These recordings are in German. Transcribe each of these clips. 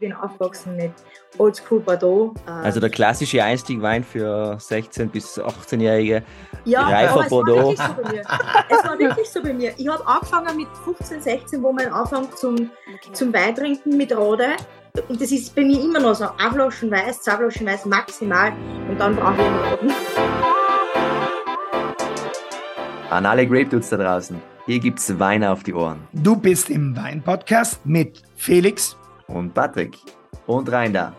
bin aufgewachsen mit Oldschool Bordeaux. Äh, also der klassische Einstiegwein für 16- bis 18-Jährige. Ja, Reifer Bordeaux. Es war, so es war wirklich so bei mir. Ich habe angefangen mit 15, 16, wo mein Anfang zum, zum Weintrinken mit Rode. Und das ist bei mir immer noch so. Ein Flaschen Weiß, zwei Flaschen Weiß maximal. Und dann brauche ich einen Roten. An alle Grape Dudes da draußen. Hier gibt's Wein auf die Ohren. Du bist im Wein-Podcast mit Felix und Patrick. Und rein da.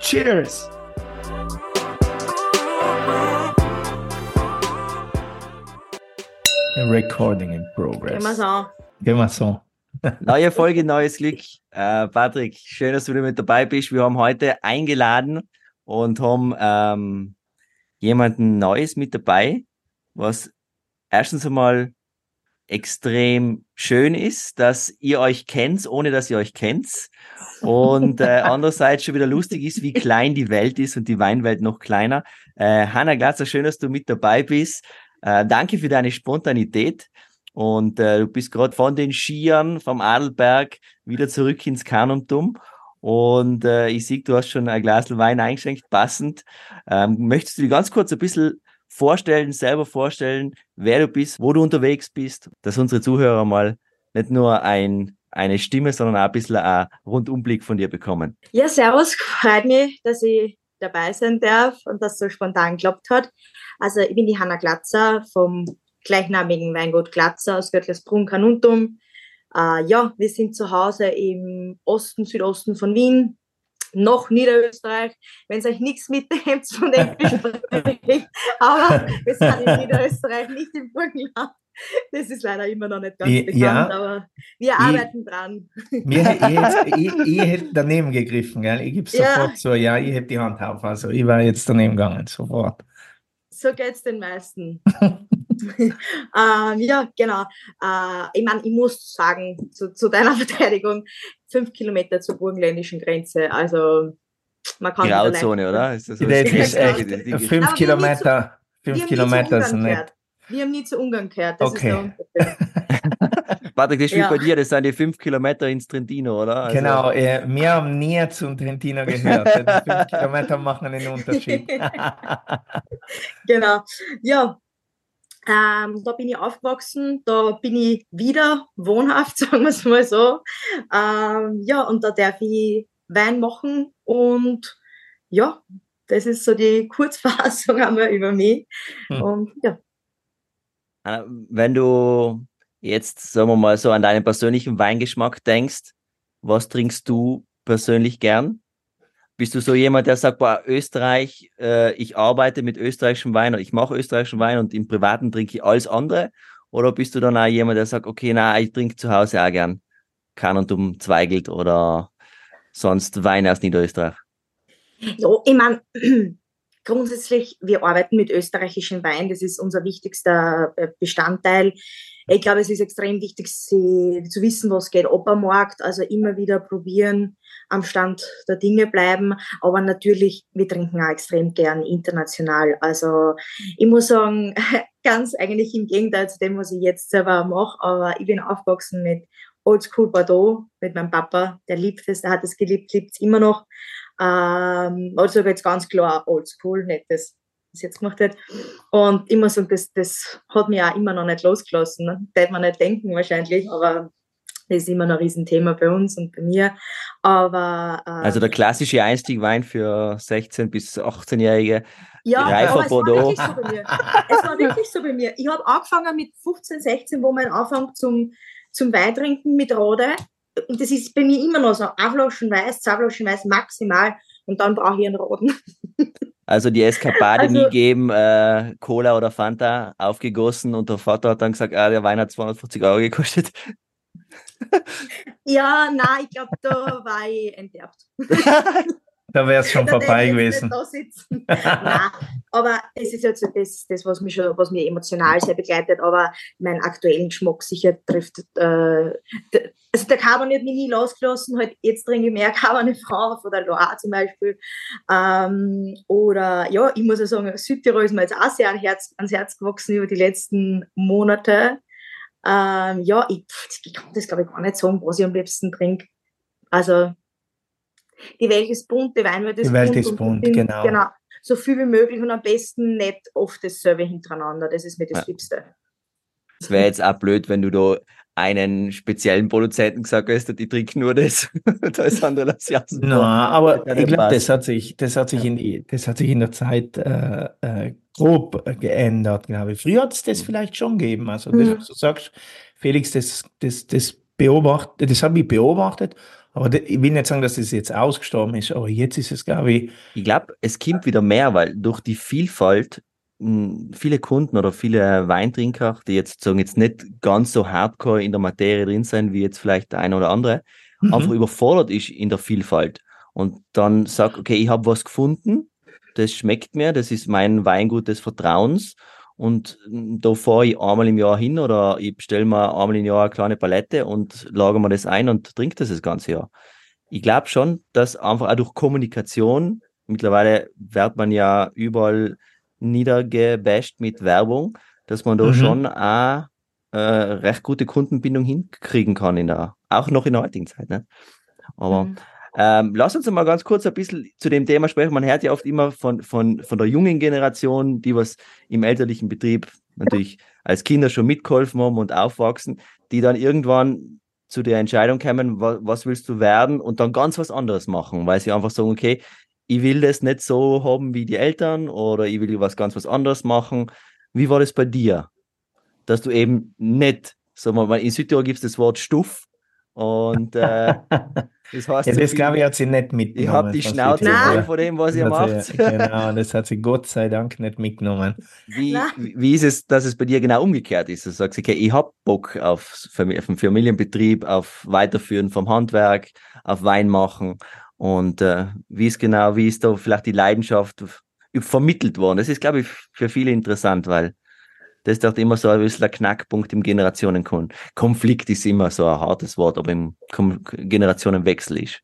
Cheers! Recording in progress. Gehen wir so. Gehen wir so. Neue Folge, neues Glück. Äh, Patrick, schön, dass du wieder mit dabei bist. Wir haben heute eingeladen und haben ähm, jemanden Neues mit dabei, was erstens einmal extrem schön ist, dass ihr euch kennt, ohne dass ihr euch kennt. Und äh, andererseits schon wieder lustig ist, wie klein die Welt ist und die Weinwelt noch kleiner. Äh, Hanna Glatzer, schön, dass du mit dabei bist. Äh, danke für deine Spontanität. Und äh, du bist gerade von den Skiern vom Adelberg wieder zurück ins Kanumtum. Und äh, ich sehe, du hast schon ein Glas Wein eingeschenkt, passend. Ähm, möchtest du dir ganz kurz ein bisschen vorstellen, selber vorstellen, wer du bist, wo du unterwegs bist, dass unsere Zuhörer mal nicht nur ein, eine Stimme, sondern auch ein bisschen einen Rundumblick von dir bekommen. Ja, servus, freut mich, dass ich dabei sein darf und das so spontan geklappt hat. Also ich bin die Hanna Glatzer vom gleichnamigen Weingut Glatzer aus Göttlersbrunn Kanuntum. Äh, ja, wir sind zu Hause im Osten, Südosten von Wien, noch Niederösterreich, wenn es euch nichts mitnehmt von dem Gespräch. Aber wir sind in Niederösterreich, nicht im Burgenland. Das ist leider immer noch nicht ganz bekannt, ja, aber wir arbeiten ich, dran. Mir, ich, hätte, ich, ich hätte daneben gegriffen, gell? ich gebe sofort ja. so, ja, ich hätte die Hand auf, also ich war jetzt daneben gegangen, sofort. So geht es den meisten. ähm, ja, genau. Äh, ich meine, ich muss sagen, zu, zu, deiner Verteidigung, fünf Kilometer zur burgenländischen Grenze. Also man kann. Grauzone, oder? Ist das, so das ist echt fünf Kilometer. Fünf Kilometer sind nicht. Wir haben nie zu Ungarn gehört. Das okay. Patrick, das spielt ja. bei dir, das sind die fünf Kilometer ins Trentino, oder? Also genau, äh, wir haben nie zum Trentino gehört. die fünf Kilometer machen einen Unterschied. genau. Ja, ähm, da bin ich aufgewachsen, da bin ich wieder wohnhaft, sagen wir es mal so. Ähm, ja, und da darf ich Wein machen und ja, das ist so die Kurzfassung einmal über mich. Hm. Und ja. Wenn du jetzt, sagen wir mal, so an deinen persönlichen Weingeschmack denkst, was trinkst du persönlich gern? Bist du so jemand, der sagt, boah, Österreich, äh, ich arbeite mit österreichischem Wein oder ich mache österreichischen Wein und im Privaten trinke ich alles andere? Oder bist du dann auch jemand, der sagt, okay, na, ich trinke zu Hause auch gern Kann und um Zweigelt oder sonst Wein aus Niederösterreich? Ja, ich meine, grundsätzlich, wir arbeiten mit österreichischem Wein, das ist unser wichtigster äh, Bestandteil. Ich glaube, es ist extrem wichtig, zu wissen, was geht ob am Markt, also immer wieder probieren, am Stand der Dinge bleiben. Aber natürlich, wir trinken auch extrem gern international. Also ich muss sagen, ganz eigentlich im Gegenteil zu dem, was ich jetzt selber mache. Aber ich bin aufgewachsen mit Oldschool Bordeaux, mit meinem Papa. Der liebt es, der hat es geliebt, liebt es immer noch. Ähm, also jetzt ganz klar Oldschool, nicht das was jetzt gemacht hat. Und immer so, das, das hat mich auch immer noch nicht losgelassen. Ne? Das man nicht denken wahrscheinlich, aber das ist immer noch ein Riesenthema bei uns und bei mir. Aber, äh, also der klassische Einstiegwein für 16- bis 18-Jährige. Ja, aber es war wirklich so bei mir. Es war wirklich so bei mir. Ich habe angefangen mit 15, 16, wo mein Anfang zum, zum Weintrinken mit Rode. Und das ist bei mir immer noch so. Ein Flaschen Weiß, zwei Flaschen Weiß maximal. Und dann brauche ich einen Roten. Also die Eskapade also, nie geben, äh, Cola oder Fanta aufgegossen und der Vater hat dann gesagt, ah, der Wein hat 250 Euro gekostet ja, nein, ich glaube, da war ich enterbt. Da wäre es schon vorbei gewesen. Nein, aber es ist jetzt das, das was, mich schon, was mich emotional sehr begleitet, aber meinen aktuellen Geschmack sicher trifft. Äh, also der Cabernet hat mich nie losgelassen, halt jetzt trinke ich mehr Cabernet Franc von der Loire zum Beispiel. Ähm, oder ja, ich muss ja sagen, Südtirol ist mir jetzt auch sehr ans Herz, ans Herz gewachsen über die letzten Monate. Ähm, ja, ich, ich kann das glaube ich gar nicht sagen, was ich am liebsten trinke. Also Die Welt ist bunt, die Weinwelt ist bunt. Die Welt ist bunt, genau. genau. So viel wie möglich und am besten nicht oft dasselbe hintereinander. Das ist mir das ja. Liebste. Es wäre jetzt auch blöd, wenn du da einen speziellen Produzenten gesagt hast, die trinken nur das. da ist andere Lassiasen. No, aber ich glaube, das hat sich, das hat sich in die, das hat sich in der Zeit äh, äh, grob geändert, glaube ich. Früher hat es das mhm. vielleicht schon gegeben. Also das, mhm. was du sagst, Felix, das, das, das beobachtet, das habe ich beobachtet. Aber ich will nicht sagen, dass das jetzt ausgestorben ist, aber jetzt ist es, glaube ich. Ich glaube, es kommt wieder mehr, weil durch die Vielfalt viele Kunden oder viele Weintrinker, die jetzt sagen, jetzt nicht ganz so hardcore in der Materie drin sein, wie jetzt vielleicht der eine oder andere, mhm. einfach überfordert ist in der Vielfalt und dann sagt, okay, ich habe was gefunden, das schmeckt mir, das ist mein Weingut des Vertrauens und da fahre ich einmal im Jahr hin oder ich bestelle mir einmal im Jahr eine kleine Palette und lagere mir das ein und trinke das das ganze Jahr. Ich glaube schon, dass einfach auch durch Kommunikation, mittlerweile wird man ja überall niedergebasht mit Werbung, dass man da mhm. schon auch äh, recht gute Kundenbindung hinkriegen kann, in der, auch noch in der heutigen Zeit. Ne? Aber mhm. Ähm, lass uns mal ganz kurz ein bisschen zu dem Thema sprechen. Man hört ja oft immer von, von, von der jungen Generation, die was im elterlichen Betrieb natürlich als Kinder schon mitgeholfen haben und aufwachsen, die dann irgendwann zu der Entscheidung kommen, was, was willst du werden und dann ganz was anderes machen, weil sie einfach sagen, okay, ich will das nicht so haben wie die Eltern oder ich will was ganz was anderes machen. Wie war das bei dir? Dass du eben nicht, sagen wir mal, in Südtirol gibt es das Wort Stuff und äh, das heißt, ja, das glaube ich hat sie nicht mitgenommen. Ich habe die Schnauze voll von dem, was ihr macht. Sie, genau, das hat sie Gott sei Dank nicht mitgenommen. Wie, wie ist es, dass es bei dir genau umgekehrt ist? Du sagst, okay, ich habe Bock auf, auf einen Familienbetrieb, auf Weiterführen vom Handwerk, auf Wein machen und äh, wie ist genau, wie ist da vielleicht die Leidenschaft vermittelt worden? Das ist, glaube ich, für viele interessant, weil das ist doch immer so ein bisschen ein Knackpunkt im Generationenkonflikt. Konflikt ist immer so ein hartes Wort, aber im Generationenwechsel ist.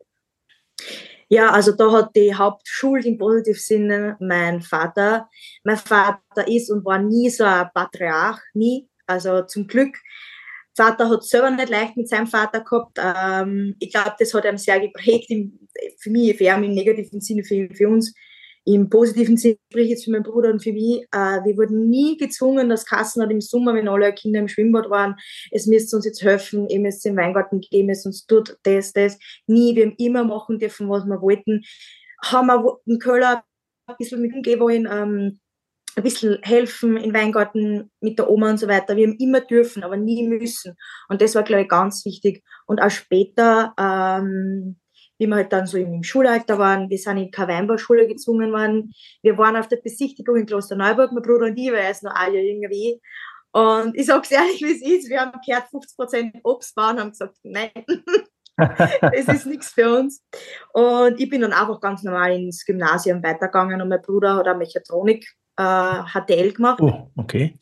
Ja, also da hat die Hauptschuld im positiven Sinne mein Vater. Mein Vater ist und war nie so ein Patriarch, nie. Also zum Glück Vater hat selber nicht leicht mit seinem Vater gehabt. Ähm, ich glaube, das hat ihm sehr geprägt, im, für mich, für ihn im negativen Sinne, für, für uns. Im positiven Sinne spreche jetzt für meinen Bruder und für mich. Äh, wir wurden nie gezwungen, dass Kassen hat im Sommer, wenn alle Kinder im Schwimmbad waren, es müsste uns jetzt helfen, ihr müsst den Weingarten gehen, es uns tut das, das. Nie, wir haben immer machen dürfen, was wir wollten. Haben wir in Köln ein bisschen mit umgehen wollen, ähm, ein bisschen helfen in Weingarten mit der Oma und so weiter. Wir haben immer dürfen, aber nie müssen. Und das war, glaube ich, ganz wichtig. Und auch später, ähm, wie wir halt dann so im Schulalter waren, wir sind in keine Weinbauschule gezwungen worden. Wir waren auf der Besichtigung in Klosterneuburg, mein Bruder und ich, weil ist noch ein Jahr jünger wie ich. Und ich sag's ehrlich, wie es ist, wir haben gehört 50% Obstbau und haben gesagt, nein, das ist nichts für uns. Und ich bin dann einfach ganz normal ins Gymnasium weitergegangen und mein Bruder hat auch Mechatronik äh, HTL gemacht. Oh, okay.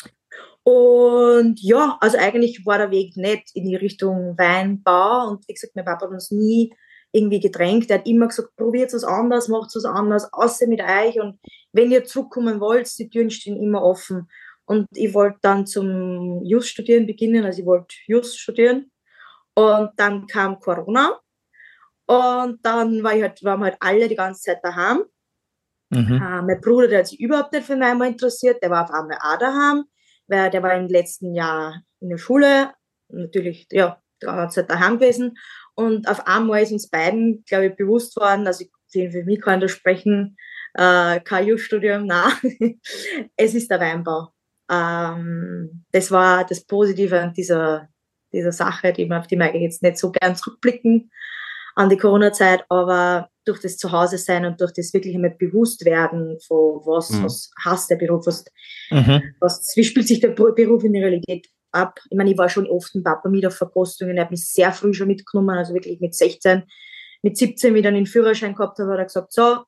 Und ja, also eigentlich war der Weg nicht in die Richtung Weinbau. Und wie gesagt, mein Papa hat uns nie irgendwie gedrängt. Er hat immer gesagt, probiert was anderes, macht was anderes, außer mit euch. Und wenn ihr zurückkommen wollt, die Türen stehen immer offen. Und ich wollte dann zum Just studieren beginnen, also ich wollte Just studieren. Und dann kam Corona. Und dann war ich halt, waren wir halt alle die ganze Zeit daheim. Mhm. Äh, mein Bruder, der hat sich überhaupt nicht für Weimar interessiert, der war auf einmal auch daheim, weil der war im letzten Jahr in der Schule, natürlich, ja, die ganze Zeit daheim gewesen. Und auf einmal ist uns beiden, glaube ich, bewusst worden, also ich, für mich kann ich da sprechen, äh, KU-Studium, nein, es ist der Weinbau. Ähm, das war das Positive an dieser, dieser Sache, die wir, auf die wir jetzt nicht so gern zurückblicken an die Corona-Zeit, aber durch das Zuhause sein und durch das wirklich einmal bewusst werden von was, mhm. was hasst der Beruf, was, mhm. was, wie spielt sich der Beruf in der Realität ab. Ich meine, ich war schon oft ein Papa mit auf Verkostungen, er hat mich sehr früh schon mitgenommen, also wirklich mit 16, mit 17, wie dann den Führerschein gehabt habe, hat er gesagt, so,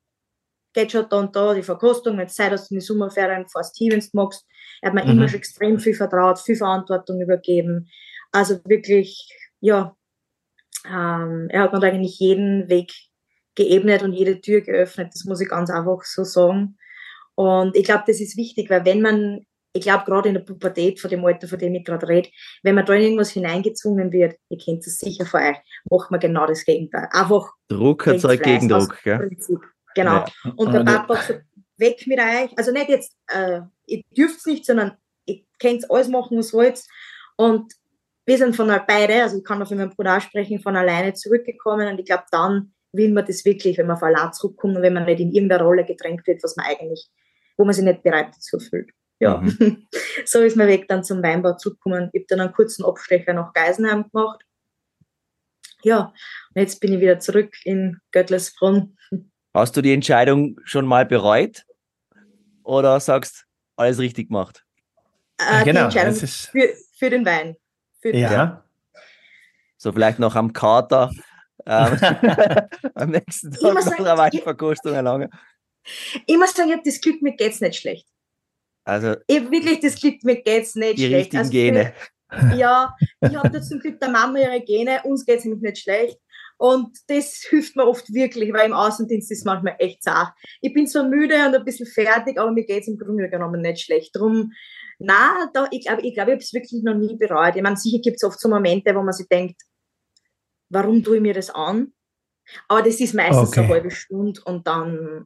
geht schon da und da die Verkostung, wenn Zeit hast, in die Sommerferien fährst hier, wenn du magst. Er hat mir mhm. immer schon extrem viel vertraut, viel Verantwortung übergeben. Also wirklich, ja, ähm, er hat mir eigentlich jeden Weg geebnet und jede Tür geöffnet. Das muss ich ganz einfach so sagen. Und ich glaube, das ist wichtig, weil wenn man ich glaube, gerade in der Pubertät, von dem Alter, von dem ich gerade rede, wenn man da in irgendwas hineingezwungen wird, ihr kennt es sicher von euch, macht man genau das Gegenteil. Einfach Druck erzeugt Gegendruck, gell? Prinzip. Genau. Ja. Und der Papa hat gesagt, weg mit euch. Also nicht jetzt, äh, ihr dürft es nicht, sondern ihr könnt alles machen, was wollt. Und wir sind von beide, also ich kann auch für meinen Bruder sprechen, von alleine zurückgekommen und ich glaube, dann will man das wirklich, wenn man von allein zurückkommt und wenn man nicht in irgendeine Rolle gedrängt wird, was man eigentlich, wo man sich nicht bereit dazu fühlt. Ja, mhm. so ist mein Weg dann zum Weinbau zurückgekommen. Ich habe dann einen kurzen Abstecher nach Geisenheim gemacht. Ja, und jetzt bin ich wieder zurück in Göttlersbrunn. Hast du die Entscheidung schon mal bereut? Oder sagst, alles richtig gemacht? Äh, genau, die Entscheidung für, für den Wein. Für den ja. Wein. So vielleicht noch am Kater ähm, am nächsten Tag noch sagen, eine Weinverkostung erlangen. Ich muss sagen, ich habe das Glück, mir geht es nicht schlecht. Also, ich wirklich das Glück, mir geht es nicht die schlecht. Die richtigen also Gene. ja, ich habe da zum Glück der Mama ihre Gene, uns geht es nämlich nicht schlecht. Und das hilft mir oft wirklich, weil im Außendienst ist manchmal echt zart. Ich bin zwar müde und ein bisschen fertig, aber mir geht es im Grunde genommen nicht schlecht. Drum, na, da, ich glaube, ich, glaub, ich habe es wirklich noch nie bereut. Ich meine, sicher gibt es oft so Momente, wo man sich denkt, warum tue ich mir das an? Aber das ist meistens okay. eine halbe Stunde und dann.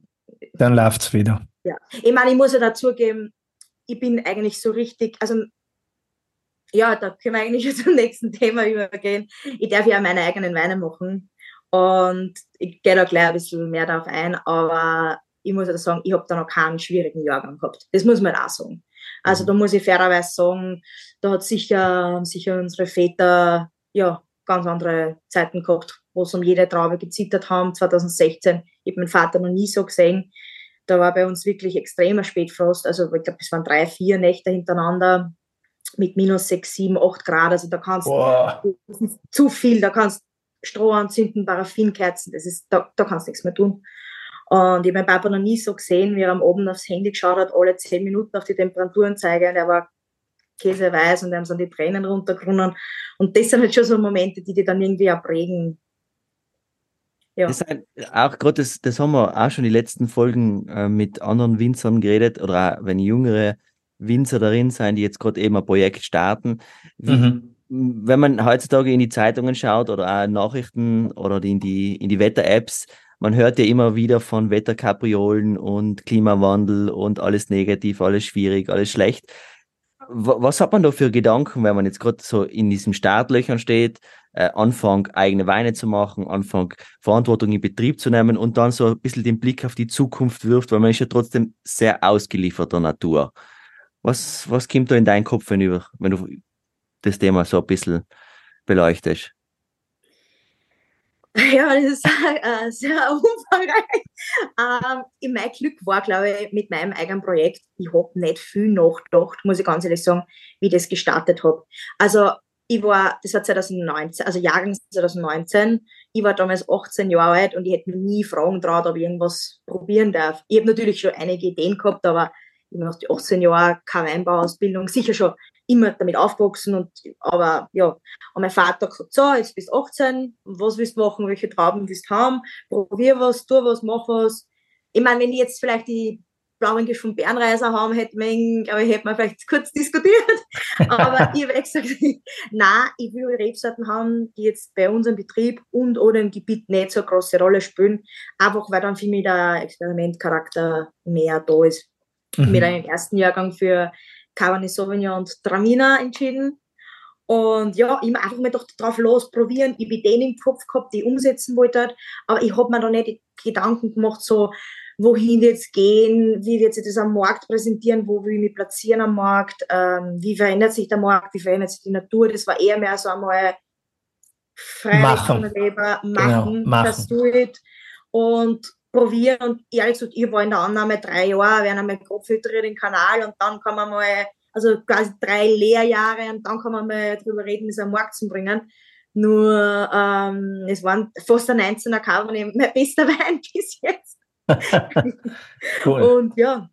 Dann läuft es wieder. Ja. Ich meine, ich muss ja dazugeben, ich bin eigentlich so richtig, also ja, da können wir eigentlich zum nächsten Thema übergehen. Ich darf ja meine eigenen Weine machen und ich gehe da gleich ein bisschen mehr darauf ein, aber ich muss ja sagen, ich habe da noch keinen schwierigen Jahrgang gehabt. Das muss man auch sagen. Also mhm. da muss ich fairerweise sagen, da hat sicher, sicher unsere Väter ja ganz andere Zeiten gehabt, wo es um jede Traube gezittert haben. 2016, ich habe meinen Vater noch nie so gesehen. Da war bei uns wirklich extremer Spätfrost. Also ich glaube, es waren drei, vier Nächte hintereinander mit minus sechs, sieben, acht Grad. Also da kannst du zu viel, da kannst Stroh anzünden, Paraffinkerzen, das ist, da, da kannst du nichts mehr tun. Und ich habe meinen Papa noch nie so gesehen, wie er am Abend aufs Handy geschaut hat, alle zehn Minuten auf die Temperaturanzeige und er war käseweiß und dann sind die Tränen runtergerunnen. Und das sind halt schon so Momente, die die dann irgendwie auch prägen. Ja. Das halt auch gerade das, das haben wir auch schon die letzten Folgen äh, mit anderen Winzern geredet oder auch wenn jüngere Winzer darin sein, die jetzt gerade eben ein Projekt starten. Wie, mhm. Wenn man heutzutage in die Zeitungen schaut oder auch Nachrichten oder in die, in die Wetter-Apps, man hört ja immer wieder von Wetterkapriolen und Klimawandel und alles negativ, alles schwierig, alles schlecht was hat man da für Gedanken, wenn man jetzt gerade so in diesen Startlöchern steht, äh, Anfang eigene Weine zu machen, Anfang Verantwortung in Betrieb zu nehmen und dann so ein bisschen den Blick auf die Zukunft wirft, weil man ist ja trotzdem sehr ausgelieferter Natur. Was, was kommt da in deinen Kopf hinüber, wenn du das Thema so ein bisschen beleuchtest? Ja, das ist äh, sehr umfangreich. Ähm, in mein Glück war, glaube ich, mit meinem eigenen Projekt, ich habe nicht viel nachgedacht, muss ich ganz ehrlich sagen, wie ich das gestartet habe. Also ich war, das war 2019, also Jahrgang 2019, ich war damals 18 Jahre alt und ich hätte nie Fragen traut, ob ich irgendwas probieren darf. Ich habe natürlich schon einige Ideen gehabt, aber ich habe nach die 18 Jahre keine Weinbauausbildung, sicher schon immer damit aufgewachsen und aber ja, und mein Vater hat gesagt, so, jetzt bist du 18, was willst du machen, welche Trauben willst du haben, probier was, tu was, mach was. Ich meine, wenn ich jetzt vielleicht die Blauengisch vom Bärenreiser haben hätte, man, glaube ich, hätte man vielleicht kurz diskutiert. Aber ich habe gesagt, nein, ich will Rebsorten haben, die jetzt bei unserem Betrieb und oder im Gebiet nicht so eine große Rolle spielen, einfach weil dann für mich der Experimentcharakter mehr da ist. Mhm. Mit einem ersten Jahrgang für Cabernet Sauvignon und Tramina entschieden. Und ja, ich habe einfach mal doch drauf los probieren. Ich habe Ideen im Kopf gehabt, die ich umsetzen wollte. Aber ich habe mir da nicht Gedanken gemacht, so, wohin wird es gehen, wie wird sich das am Markt präsentieren, wo will ich mich platzieren am Markt, ähm, wie verändert sich der Markt, wie verändert sich die Natur. Das war eher mehr so einmal frei machen, Leber, machen, genau, machen. das do it. Und probieren und ehrlich gesagt, ich war in der Annahme drei Jahre, werden einmal grob filtriert den Kanal und dann kann man mal, also quasi drei Lehrjahre und dann kann man mal drüber reden, das am Markt zu bringen. Nur ähm, es waren fast ein 19er Cabernet, mein bester Wein bis jetzt. cool. Und ja,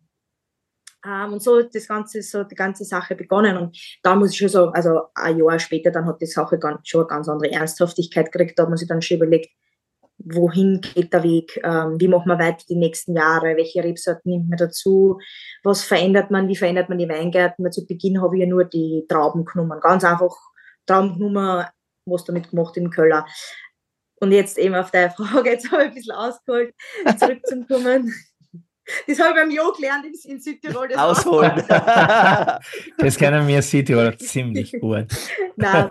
ähm, und so das ganze, so die ganze Sache begonnen. Und da muss ich schon sagen, also ein Jahr später, dann hat die Sache ganz, schon eine ganz andere Ernsthaftigkeit gekriegt. Da hat man sich dann schon überlegt, wohin geht der Weg, ähm, wie machen wir weiter die nächsten Jahre, welche Rebsorten nimmt man dazu, was verändert man, wie verändert man die Weingärten. Weil zu Beginn habe ich ja nur die Trauben genommen, ganz einfach Trauben genommen, was damit gemacht im Köller. Und jetzt eben auf deine Frage, jetzt habe ich ein bisschen ausgeholt, zurückzukommen. Das habe ich beim Jo gelernt in, in Südtirol. Das Ausholen. das kennen wir Südtirol ziemlich gut. Nein,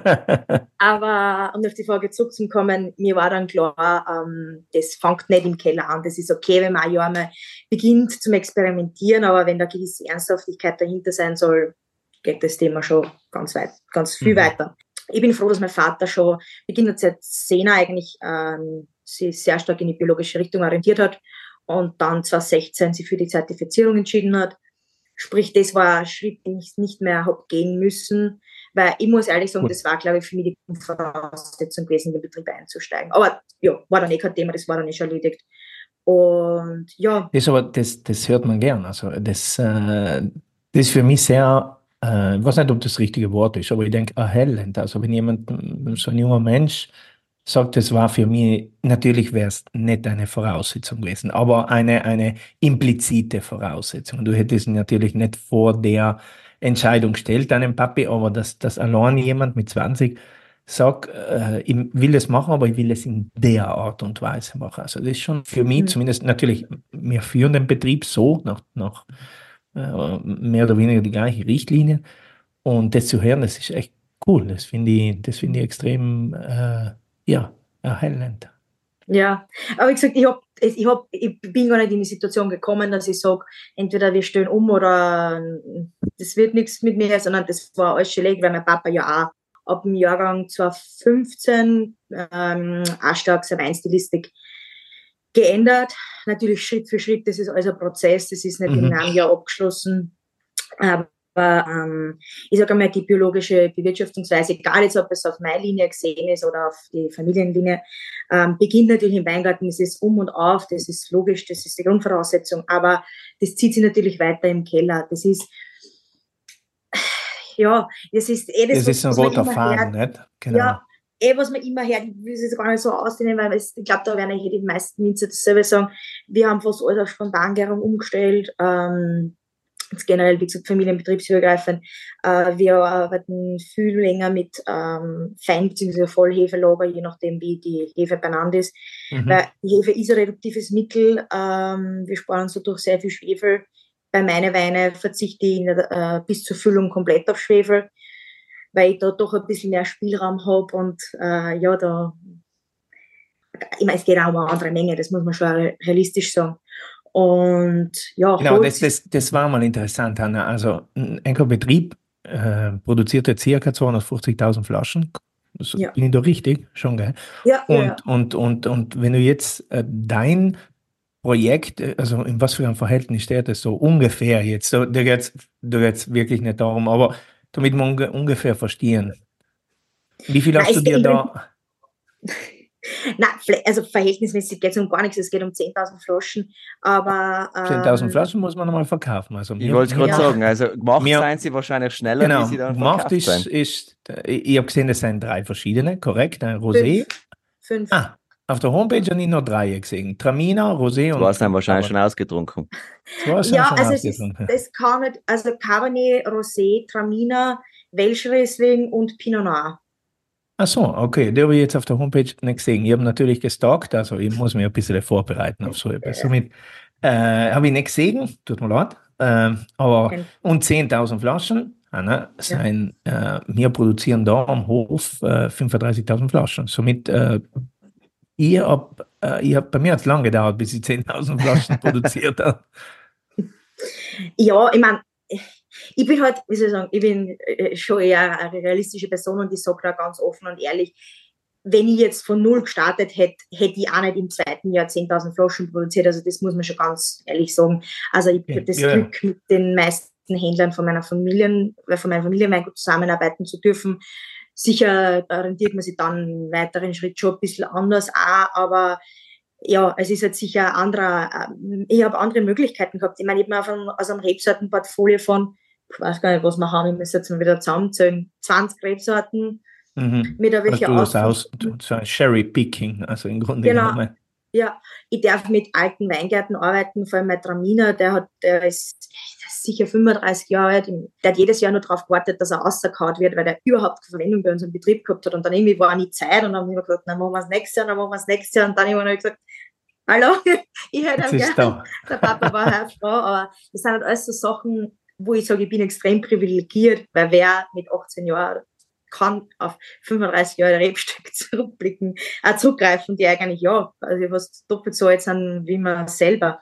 aber um auf die Frage zurückzukommen, mir war dann klar, ähm, das fängt nicht im Keller an. Das ist okay, wenn man ein Jahr mal beginnt zum Experimentieren, aber wenn da gewisse Ernsthaftigkeit dahinter sein soll, geht das Thema schon ganz weit, ganz viel mhm. weiter. Ich bin froh, dass mein Vater schon beginnt seit Sena eigentlich ähm, sich sehr stark in die biologische Richtung orientiert hat und dann 2016 sich für die Zertifizierung entschieden hat. Sprich, das war ein Schritt, den ich nicht mehr habe gehen müssen, weil ich muss ehrlich sagen, das war, glaube ich, für mich die Voraussetzung gewesen, in den Betrieb einzusteigen. Aber ja, war dann eh kein Thema, das war dann eh schon erledigt. Und ja. Das, aber, das, das hört man gern. Also das, äh, das ist für mich sehr, äh, ich weiß nicht, ob das, das richtige Wort ist, aber ich denke erhellend. Also wenn jemand, so ein junger Mensch, sagt, es war für mich, natürlich wäre es nicht eine Voraussetzung gewesen, aber eine, eine implizite Voraussetzung. Du hättest natürlich nicht vor der Entscheidung gestellt, deinem Papi, aber dass, dass allein jemand mit 20 sagt, äh, ich will es machen, aber ich will es in der Art und Weise machen. Also das ist schon für mich mhm. zumindest natürlich, wir führen den Betrieb so nach, nach äh, mehr oder weniger die gleiche Richtlinie. Und das zu hören, das ist echt cool. Das finde ich, das finde ich extrem äh, ja, erhellend. Ja, aber wie gesagt, ich, hab, ich, hab, ich bin gar nicht in die Situation gekommen, dass ich sage, entweder wir stehen um oder das wird nichts mit mir, sondern das war alles schon weil mein Papa ja auch ab dem Jahrgang 2015 ähm, auch stark seine Weinstilistik geändert. Natürlich Schritt für Schritt, das ist alles ein Prozess, das ist nicht mhm. in einem Jahr abgeschlossen. Aber aber ähm, ich sage einmal, die biologische Bewirtschaftungsweise, egal jetzt, ob es auf meine Linie gesehen ist oder auf die Familienlinie, ähm, beginnt natürlich im Weingarten, das ist um und auf, das ist logisch, das ist die Grundvoraussetzung, aber das zieht sich natürlich weiter im Keller. Das ist, ja, das ist eh das, das ist ein roter Faden, nicht? Genau. Ja, eh, was man immer hört, ich will es gar nicht so ausdehnen, weil es, ich glaube, da werden ja die meisten Winzer dasselbe sagen, wir haben fast alles auf Spontangärung umgestellt, ähm, jetzt generell, wie gesagt, familienbetriebsübergreifend. Äh, wir arbeiten viel länger mit ähm, Fein- bzw. Vollhefelager, je nachdem, wie die Hefe benannt ist. Mhm. Weil die Hefe ist ein reduktives Mittel. Ähm, wir sparen uns dadurch sehr viel Schwefel. Bei meinen Weinen verzichte ich äh, bis zur Füllung komplett auf Schwefel, weil ich da doch ein bisschen mehr Spielraum habe und äh, ja, da ich meine, es geht auch um eine andere Menge, das muss man schon realistisch sagen. Und ja, genau, das, das, das war mal interessant, Hanna. Also ein Enkelbetrieb äh, produzierte ca. 250.000 Flaschen. Das, ja. Bin ich da richtig? Schon, gell? Ja, und, ja. Und, und, und wenn du jetzt äh, dein Projekt, äh, also in was für einem Verhältnis steht das so ungefähr jetzt? Da, da geht es wirklich nicht darum, aber damit wir unge ungefähr verstehen. Wie viel hast Na, du dir da? Nein, also verhältnismäßig geht es um gar nichts, es geht um 10.000 Flaschen, aber... Ähm, 10.000 Flaschen muss man nochmal verkaufen. Also ich wollte gerade ja. sagen, also gemacht mir, seien sie wahrscheinlich schneller, genau, wie sie dann gemacht ist, sein. ist, ich habe gesehen, es sind drei verschiedene, korrekt, ein Rosé. Fünf. Fünf. Ah, auf der Homepage habe ich noch drei gesehen. Tramina, Rosé und. Du hast dann wahrscheinlich schon ausgetrunken. ja, also es ist, das kann nicht, also Cabernet, Rosé, Tramina, Welsch Riesling und Pinot Noir. Ach so, okay, die habe ich jetzt auf der Homepage nicht gesehen. Ich habe natürlich gestalkt, also ich muss mich ein bisschen vorbereiten auf so etwas. Somit äh, habe ich nicht gesehen, tut mir leid. Äh, aber, okay. und 10.000 Flaschen, Anna, sein, ja. äh, wir produzieren da am Hof äh, 35.000 Flaschen. Somit, äh, ich habe, äh, ich hab, bei mir hat es lange gedauert, bis ich 10.000 Flaschen produziert habe. Ja, ich meine, ich bin halt, wie soll ich sagen, ich bin äh, schon eher eine realistische Person und ich sage da ganz offen und ehrlich, wenn ich jetzt von null gestartet hätte, hätte ich auch nicht im zweiten Jahr 10.000 Flaschen produziert. Also das muss man schon ganz ehrlich sagen. Also ich habe das ja. Glück, mit den meisten Händlern von meiner Familie, von meiner Familie zusammenarbeiten zu dürfen. Sicher orientiert man sich dann einen weiteren Schritt schon ein bisschen anders auch, aber ja, es ist jetzt sicher ein anderer, äh, ich habe andere Möglichkeiten gehabt. Ich meine, ich habe mir aus einem Rebsortenportfolio von, ich weiß gar nicht, was wir haben, ich muss jetzt mal wieder zusammenzählen, 20 Rebsorten Mhm. Mit welche also du aus, so ein Sherry Picking, also im Grunde genau. genommen. Ja, ich darf mit alten Weingärten arbeiten, vor allem mein Traminer, der hat, der ist, sicher 35 Jahre alt, der hat jedes Jahr nur darauf gewartet, dass er rausgekaut wird, weil der überhaupt keine Verwendung bei uns im Betrieb gehabt hat. Und dann irgendwie war nie Zeit und dann haben wir gesagt, dann machen wir es nächstes Jahr, dann machen wir es nächstes Jahr. Und dann habe ich gesagt, hallo, ich hätte ihn gerne. Der Papa war halt Frau, aber das sind halt alles so Sachen, wo ich sage, ich bin extrem privilegiert, weil wer mit 18 Jahren kann auf 35 Jahre Rebstück zurückblicken, auch zurückgreifen, die eigentlich, ja, also fast doppelt so alt sind wie man selber.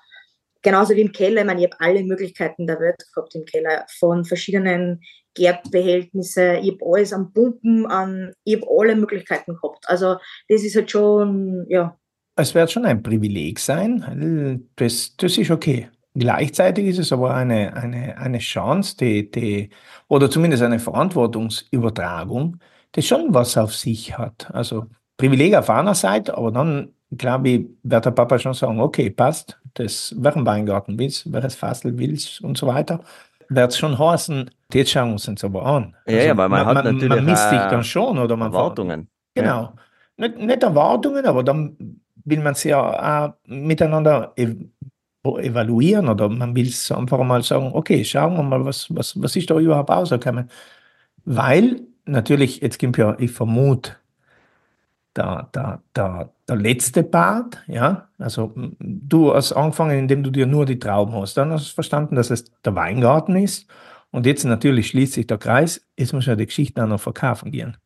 Genauso wie im Keller, ich meine, ich habe alle Möglichkeiten der Welt gehabt im Keller, von verschiedenen Gerbehältnissen, ich habe alles am Pumpen, an, ich habe alle Möglichkeiten gehabt. Also das ist halt schon, ja. Es wird schon ein Privileg sein, das, das ist okay. Gleichzeitig ist es aber eine, eine, eine Chance, die, die, oder zumindest eine Verantwortungsübertragung, die schon was auf sich hat. Also Privileg auf einer Seite, aber dann, glaube ich, wird der Papa schon sagen, okay, passt, das, welchen Weingarten willst, welches Fassel willst und so weiter, wird es schon heißen, jetzt schauen wir uns das aber an. Ja, also, ja, weil man, man hat natürlich man misst sich dann schon, oder man Erwartungen. Genau. Ja. Nicht, nicht Erwartungen, aber dann will man sie ja auch miteinander evaluieren oder man will es einfach mal sagen, okay, schauen wir mal, was, was, was ist da überhaupt rausgekommen. Weil natürlich, jetzt gibt ja, ich vermute, der, der, der, der letzte Part, ja, also du hast angefangen, indem du dir nur die Trauben hast, dann hast du verstanden, dass es der Weingarten ist und jetzt natürlich schließt sich der Kreis, jetzt muss ja die Geschichte auch noch verkaufen gehen.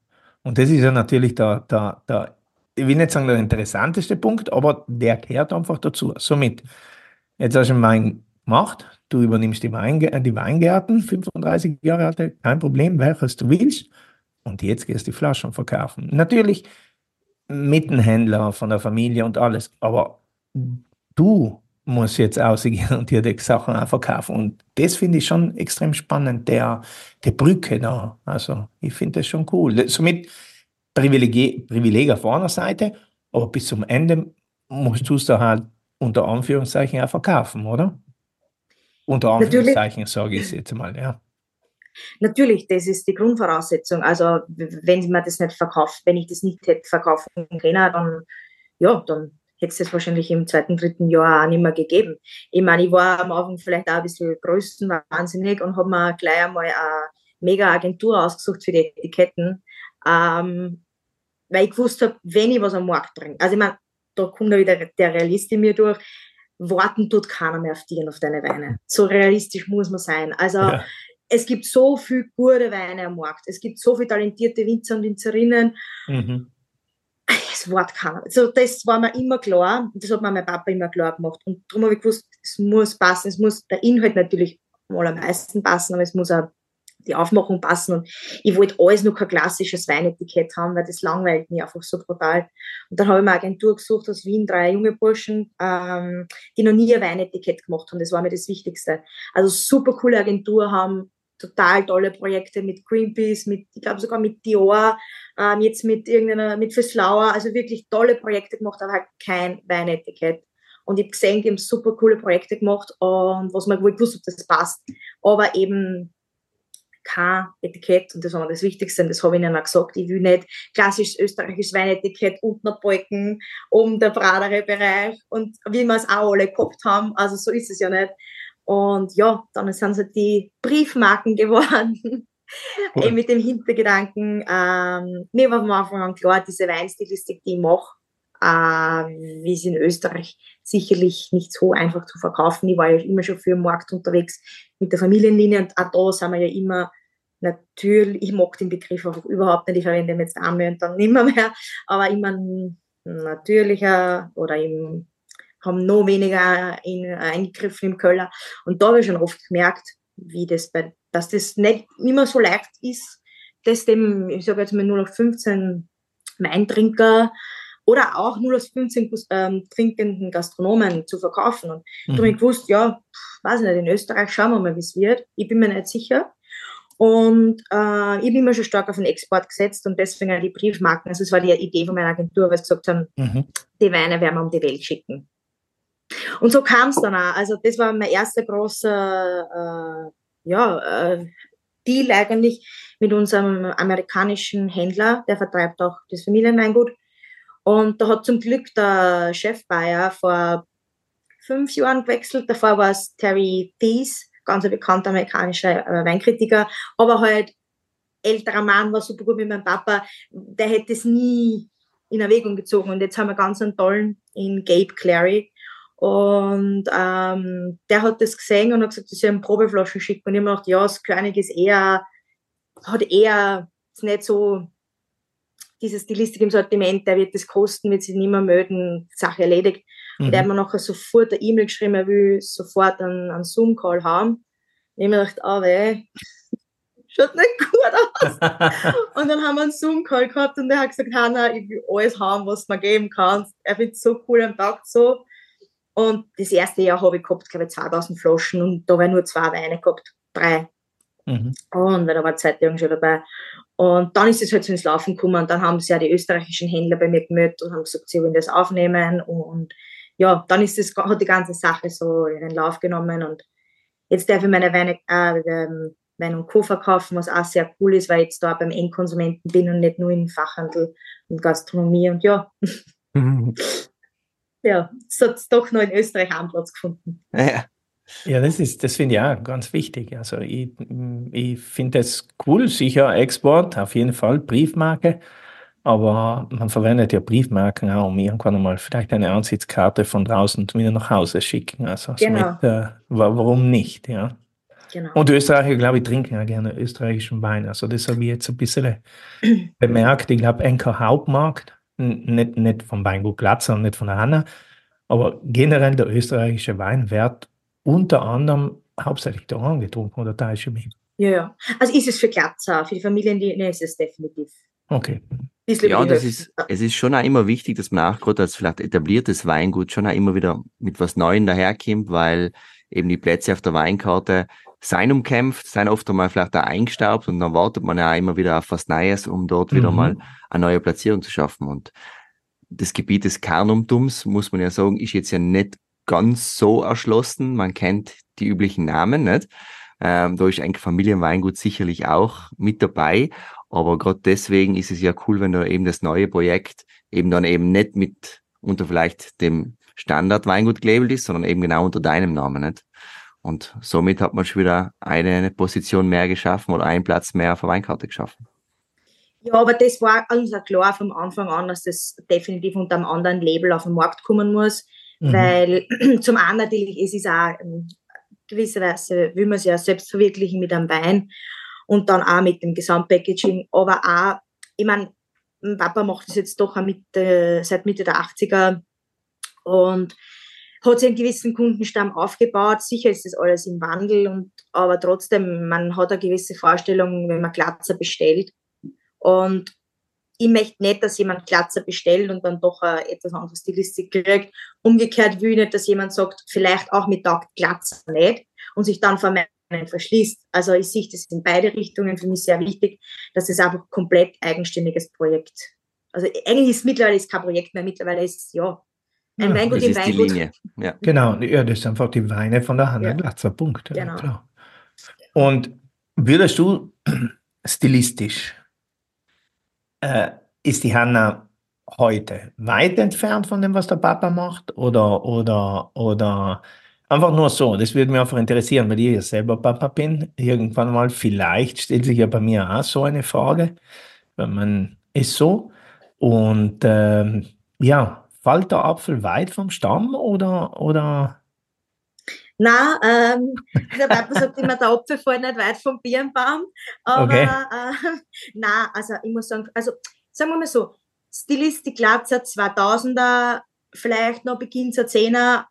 Und das ist ja natürlich der, der, der ich will nicht sagen der interessanteste Punkt, aber der gehört einfach dazu. Somit, Jetzt hast du einen Wein gemacht, du übernimmst die, Weing die Weingärten, 35 Jahre alte, kein Problem, welches du willst. Und jetzt gehst du die Flaschen verkaufen. Natürlich mit dem Händler von der Familie und alles, aber du musst jetzt ausgehen und dir die Sachen auch verkaufen. Und das finde ich schon extrem spannend, der, der Brücke da. Also ich finde das schon cool. Somit Privileg, Privileg auf einer Seite, aber bis zum Ende musst du es da halt unter Anführungszeichen auch verkaufen, oder? Unter Anführungszeichen sage ich es jetzt mal, ja. Natürlich, das ist die Grundvoraussetzung. Also wenn man das nicht verkauft, wenn ich das nicht hätte verkaufen können, dann ja, dann hätte es das wahrscheinlich im zweiten, dritten Jahr auch nicht mehr gegeben. Ich meine, ich war am Anfang vielleicht auch ein bisschen größenwahnsinnig und habe mir gleich einmal eine mega Agentur ausgesucht für die Etiketten, ähm, weil ich gewusst habe, wenn ich was am Markt bringe. Also ich meine, da kommt wieder der Realist in mir durch. Warten tut keiner mehr auf dich und auf deine Weine. So realistisch muss man sein. Also ja. es gibt so viele gute Weine am Markt. Es gibt so viele talentierte Winzer und Winzerinnen. Mhm. Es wartet keiner. Also das war mir immer klar. Das hat mir mein Papa immer klar gemacht. Und darum habe ich gewusst, es muss passen. Es muss der Inhalt natürlich am allermeisten passen, aber es muss auch die Aufmachung passen. Und ich wollte alles nur kein klassisches Weinetikett haben, weil das langweilt mich einfach so brutal. Und dann habe ich mir eine Agentur gesucht aus Wien, drei junge Burschen, ähm, die noch nie ein Weinetikett gemacht haben. Das war mir das Wichtigste. Also super coole Agentur, haben total tolle Projekte mit Greenpeace, mit, ich glaube sogar mit Dior, ähm, jetzt mit irgendeiner, mit Fürstlauer, also wirklich tolle Projekte gemacht, aber halt kein Weinetikett. Und ich habe gesehen, die haben super coole Projekte gemacht und was man, wo ich wusste, ob das passt. Aber eben kein Etikett und das war mir das Wichtigste und das habe ich ihnen auch gesagt. Ich will nicht klassisches österreichisches Weinetikett unten Balken, oben der bradere Bereich und wie wir es auch alle gehabt haben. Also so ist es ja nicht. Und ja, dann sind es halt die Briefmarken geworden. Cool. mit dem Hintergedanken, ähm, mir war von Anfang an klar, diese Weinstilistik, die ich mache, äh, wie es in Österreich sicherlich nicht so einfach zu verkaufen. Ich war ja immer schon für den Markt unterwegs mit der Familienlinie und auch da sind wir ja immer natürlich, ich mag den Begriff einfach überhaupt nicht, ich verwende ihn jetzt einmal und dann nimmer mehr, aber immer natürlicher oder im, haben noch weniger in, eingegriffen im Köller. Und da habe ich schon oft gemerkt, wie das bei, dass das nicht immer so leicht ist, das dem, ich sage jetzt mal nur noch 15 Weintrinker oder auch 0 aus 15 ähm, trinkenden Gastronomen zu verkaufen. Und mhm. da habe ich gewusst, ja, weiß nicht, in Österreich schauen wir mal, wie es wird. Ich bin mir nicht sicher. Und äh, ich bin immer schon stark auf den Export gesetzt und deswegen die Briefmarken. Also es war die Idee von meiner Agentur, weil sie gesagt haben, mhm. die Weine werden wir um die Welt schicken. Und so kam es dann auch. Also das war mein erster großer, äh, ja, äh, Deal eigentlich mit unserem amerikanischen Händler, der vertreibt auch das Familienweingut. Und da hat zum Glück der Chefbayer vor fünf Jahren gewechselt. Davor war es Terry Thies, ganz ein bekannter amerikanischer äh, Weinkritiker, aber halt älterer Mann, war super gut mit meinem Papa. Der hätte es nie in Erwägung gezogen. Und jetzt haben wir ganz einen tollen in Gabe Clary. Und ähm, der hat das gesehen und hat gesagt, dass ich einen Probeflaschen schicken. Und ich habe mir gedacht, ja, das König ist eher, hat eher nicht so diese Stilistik im Sortiment, der wird das kosten, wird sich nicht mehr mögen, Sache erledigt. Mhm. Und er hat mir nachher sofort eine E-Mail geschrieben, er will sofort einen, einen Zoom-Call haben. Und ich habe mir gedacht, ah, weh, schaut nicht gut aus. und dann haben wir einen Zoom-Call gehabt und er hat gesagt, Hanna, ich will alles haben, was du mir geben kannst. Er findet so cool und taugt so. Und das erste Jahr habe ich gehabt, glaube ich, 2000 Flaschen und da war nur zwei Weine gehabt, drei. Mhm. Und weil da war zweite Jahr schon dabei. Und dann ist es halt so ins Laufen gekommen und dann haben sie ja die österreichischen Händler bei mir gemeldet und haben gesagt, sie wollen das aufnehmen und ja, dann ist das, hat die ganze Sache so ihren Lauf genommen und jetzt darf ich meine Weine, äh, Wein und Co. verkaufen, was auch sehr cool ist, weil ich jetzt da beim Endkonsumenten bin und nicht nur im Fachhandel und Gastronomie und ja. Mhm. ja, es hat doch noch in Österreich einen Platz gefunden. Ja. Ja, das ist, das finde ich auch ganz wichtig. Also ich, ich finde das cool, sicher Export, auf jeden Fall, Briefmarke. Aber man verwendet ja Briefmarken auch, um irgendwann mal vielleicht eine Ansichtskarte von draußen wieder nach Hause schicken. Also genau. somit, äh, warum nicht, ja. Genau. Und Österreicher, glaube ich, trinken ja gerne österreichischen Wein. Also das habe ich jetzt ein bisschen bemerkt. Ich glaube, Enker Hauptmarkt, nicht, nicht vom Weingut Glatzer und nicht von der Hanna, aber generell der österreichische Wein wird unter anderem hauptsächlich daran getrunken oder da ist schon Ja, ja. Also ist es für Glatzer, für die Familien, die, ne, ist es definitiv. Okay. Ja, das ist, es ist schon auch immer wichtig, dass man auch gerade als vielleicht etabliertes Weingut schon auch immer wieder mit was Neuem daherkommt, weil eben die Plätze auf der Weinkarte sein umkämpft, sein oft einmal vielleicht auch eingestaubt und dann wartet man ja auch immer wieder auf was Neues, um dort mhm. wieder mal eine neue Platzierung zu schaffen. Und das Gebiet des Kernumtums, muss man ja sagen, ist jetzt ja nicht ganz so erschlossen. Man kennt die üblichen Namen, nicht? Ähm, da ist eigentlich Familienweingut sicherlich auch mit dabei. Aber gerade deswegen ist es ja cool, wenn du eben das neue Projekt eben dann eben nicht mit unter vielleicht dem Standard Weingut gelabelt ist, sondern eben genau unter deinem Namen, nicht? Und somit hat man schon wieder eine Position mehr geschaffen oder einen Platz mehr auf der Weinkarte geschaffen. Ja, aber das war uns auch klar vom Anfang an, dass das definitiv unter einem anderen Label auf den Markt kommen muss. Mhm. Weil zum einen natürlich, es ist auch ähm, gewisserweise, will man es ja selbst verwirklichen mit einem Wein und dann auch mit dem Gesamtpackaging, aber auch, ich meine, Papa macht das jetzt doch auch mit, äh, seit Mitte der 80er und hat sich einen gewissen Kundenstamm aufgebaut. Sicher ist das alles im Wandel, und, aber trotzdem, man hat eine gewisse Vorstellung, wenn man Glatzer bestellt. Und ich möchte nicht, dass jemand Glatzer bestellt und dann doch eine etwas andere Stilistik kriegt. Umgekehrt will ich nicht, dass jemand sagt, vielleicht auch mit Tag Glatzer nicht und sich dann vor meinen verschließt. Also ich sehe das in beide Richtungen für mich sehr wichtig, dass es einfach komplett eigenständiges Projekt. Also eigentlich ist es mittlerweile ist kein Projekt mehr, mittlerweile ist es ja ein ja, Weingut im Weingut. Ja. Genau, ja, das ist einfach die Weine von der Hanna ja. Glatzer, Punkt. Genau. Klar. Und würdest du stilistisch äh, ist die Hanna heute weit entfernt von dem, was der Papa macht? Oder, oder, oder einfach nur so? Das würde mich einfach interessieren, weil ich ja selber Papa bin. Irgendwann mal, vielleicht stellt sich ja bei mir auch so eine Frage, weil man ist so. Und ähm, ja, fällt der Apfel weit vom Stamm oder, oder Nein, ähm, der Papa sagt immer, der Apfel fällt nicht weit vom Birnbaum. Aber okay. äh, nein, also ich muss sagen, also sagen wir mal so, Stilistik Glatzer 2000er, vielleicht noch Beginn der 10er,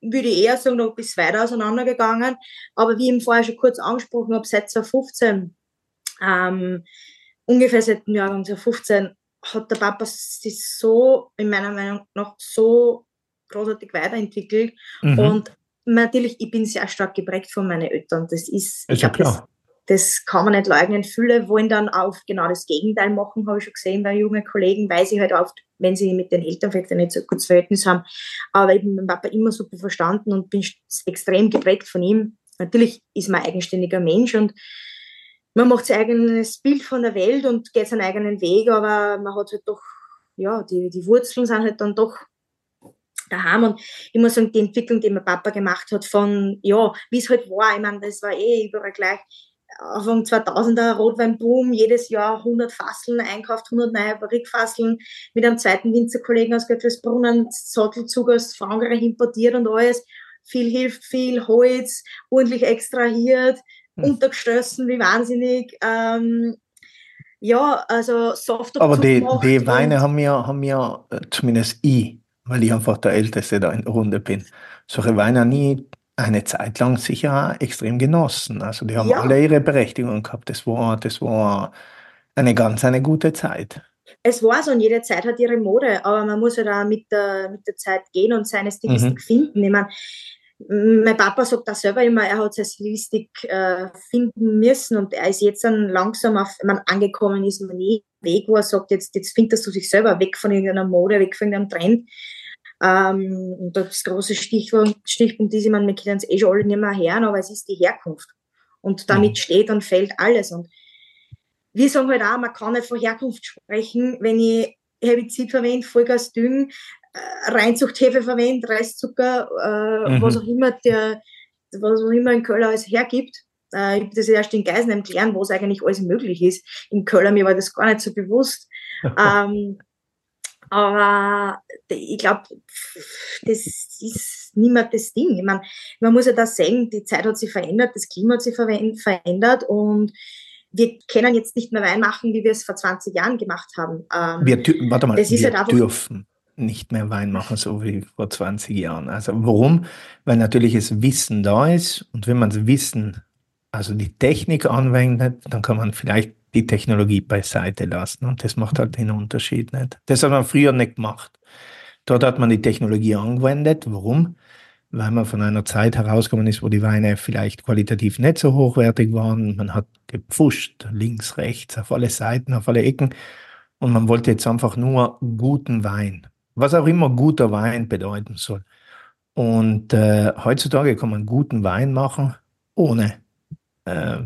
würde ich eher sagen, noch bis weiter auseinandergegangen. Aber wie ich eben vorher schon kurz angesprochen habe, seit 2015, ähm, ungefähr seit dem Jahr 2015, hat der Papa sich so, in meiner Meinung nach, so großartig weiterentwickelt. Mhm. Und natürlich, ich bin sehr stark geprägt von meinen Eltern. Das ist, ist ja klar. Das, das, kann man nicht leugnen. Viele wollen dann auch genau das Gegenteil machen, habe ich schon gesehen bei jungen Kollegen, weil sie halt oft, wenn sie mit den Eltern vielleicht nicht so gutes Verhältnis haben, aber ich bin meinen Papa immer super verstanden und bin extrem geprägt von ihm. Natürlich ist man ein eigenständiger Mensch und man macht sein eigenes Bild von der Welt und geht seinen eigenen Weg, aber man hat halt doch, ja, die, die Wurzeln sind halt dann doch daheim. Und ich muss sagen, die Entwicklung, die mein Papa gemacht hat, von, ja, wie es halt war, ich meine, das war eh überall gleich. Anfang 2000er Rotweinboom, jedes Jahr 100 Fasseln einkauft, 100 neue Barrikfasseln, mit einem zweiten Winzerkollegen aus Göttelsbrunnen, Sattelzug aus Frankreich importiert und alles. Viel hilft, viel Holz, ordentlich extrahiert, hm. untergestoßen wie wahnsinnig. Ähm, ja, also Soft Aber die, die Weine haben ja, haben ja, äh, zumindest ich, weil ich einfach der Älteste da in der Runde bin, solche Weine nie eine Zeit lang sicher extrem genossen. Also die haben ja. alle ihre Berechtigung gehabt. Das war, das war eine ganz eine gute Zeit. Es war so und jede Zeit hat ihre Mode, aber man muss ja da mit der, mit der Zeit gehen und seine Stilistik mhm. finden. Ich meine, mein Papa sagt da selber immer, er hat seine Stilistik äh, finden müssen und er ist jetzt dann langsam auf, man angekommen ist, man nie Weg, wo er sagt, jetzt, jetzt findest du dich selber weg von irgendeiner Mode, weg von irgendeinem Trend. Ähm, und das große Stichwort, Stichpunkt ist, ich meine, wir können es eh schon alle nicht mehr hören, aber es ist die Herkunft. Und damit mhm. steht und fällt alles. Und wir sagen halt auch, man kann nicht von Herkunft sprechen, wenn ich Herbizid verwende, Vollgas düngen, äh, Reinzuchthefe verwende, Reiszucker, äh, mhm. was auch immer der, was auch immer in Köln alles hergibt. Äh, ich habe das erst in Geisenheim gelernt, was eigentlich alles möglich ist. In Köln, mir war das gar nicht so bewusst. ähm, aber ich glaube, das ist niemand das Ding. Ich meine, man muss ja da sehen, die Zeit hat sich verändert, das Klima hat sich verändert und wir können jetzt nicht mehr Wein machen, wie wir es vor 20 Jahren gemacht haben. Ähm, wir, warte mal, wir halt dürfen nicht mehr Wein machen, so wie vor 20 Jahren. Also warum? Weil natürlich das Wissen da ist und wenn man das Wissen, also die Technik anwendet, dann kann man vielleicht die Technologie beiseite lassen und das macht halt den Unterschied nicht. Das hat man früher nicht gemacht. Dort hat man die Technologie angewendet. Warum? Weil man von einer Zeit herausgekommen ist, wo die Weine vielleicht qualitativ nicht so hochwertig waren. Man hat gepfuscht, links, rechts, auf alle Seiten, auf alle Ecken. Und man wollte jetzt einfach nur guten Wein was auch immer guter Wein bedeuten soll. Und äh, heutzutage kann man guten Wein machen, ohne äh,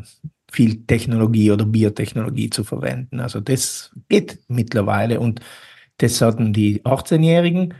viel Technologie oder Biotechnologie zu verwenden. Also das geht mittlerweile und das hatten die 18-Jährigen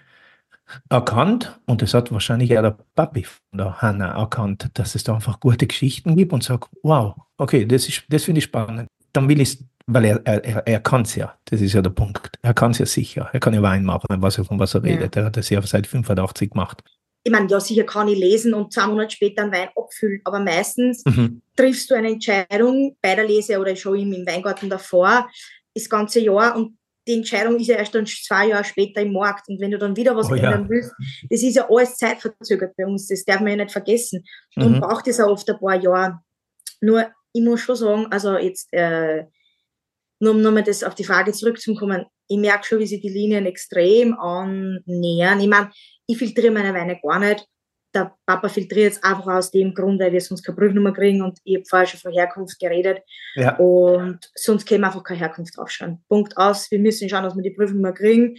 erkannt und das hat wahrscheinlich auch der Papi von der Hanna erkannt, dass es da einfach gute Geschichten gibt und sagt, wow, okay, das, ist, das finde ich spannend. Dann will ich es weil er, er, er kann es ja, das ist ja der Punkt. Er kann es ja sicher. Er kann ja Wein machen, was er, von was er ja. redet. Er hat das ja seit 85 gemacht. Ich meine, ja, sicher kann ich lesen und zwei Monate später einen Wein abfüllen, aber meistens mhm. triffst du eine Entscheidung bei der Lese oder schon im Weingarten davor, das ganze Jahr und die Entscheidung ist ja erst dann zwei Jahre später im Markt. Und wenn du dann wieder was oh, ändern ja. willst, das ist ja alles zeitverzögert bei uns. Das darf man ja nicht vergessen. Und mhm. braucht es auch oft ein paar Jahre. Nur, ich muss schon sagen, also jetzt, äh, nur um nochmal das auf die Frage zurückzukommen, ich merke schon, wie sich die Linien extrem annähern. Ich meine, ich filtriere meine Weine gar nicht. Der Papa filtriert es einfach aus dem Grund, weil wir sonst keine Prüfnummer kriegen und ich habe vorher schon von Herkunft geredet. Ja. Und sonst wir einfach keine Herkunft draufschauen. Punkt aus. Wir müssen schauen, dass wir die Prüfnummer kriegen.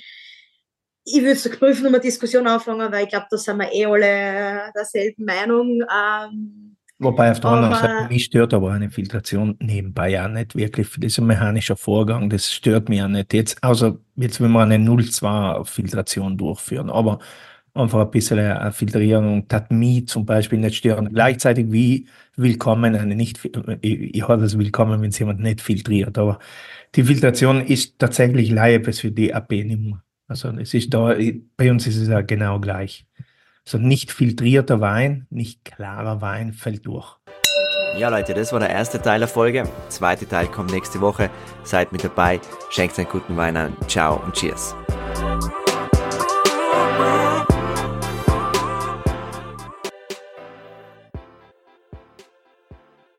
Ich würde zur Prüfnummer-Diskussion anfangen, weil ich glaube, da sind wir eh alle derselben Meinung. Ähm, Wobei auf der anderen Seite, mich stört aber eine Filtration nebenbei ja nicht wirklich. Das ist ein mechanischer Vorgang, das stört mich ja nicht. Jetzt, außer jetzt, wenn wir eine 0,2-Filtration durchführen, aber einfach ein bisschen äh, filtrieren und tat mich zum Beispiel nicht stören. Gleichzeitig wie willkommen, eine nicht, ich, ich habe es willkommen, wenn es jemand nicht filtriert, aber die Filtration ist tatsächlich Leibes für die AP-Nummer. Also es ist da, bei uns ist es ja genau gleich. So nicht filtrierter Wein, nicht klarer Wein fällt durch. Ja, Leute, das war der erste Teil der Folge. Der zweite Teil kommt nächste Woche. Seid mit dabei. Schenkt einen guten Wein an. Ciao und Cheers.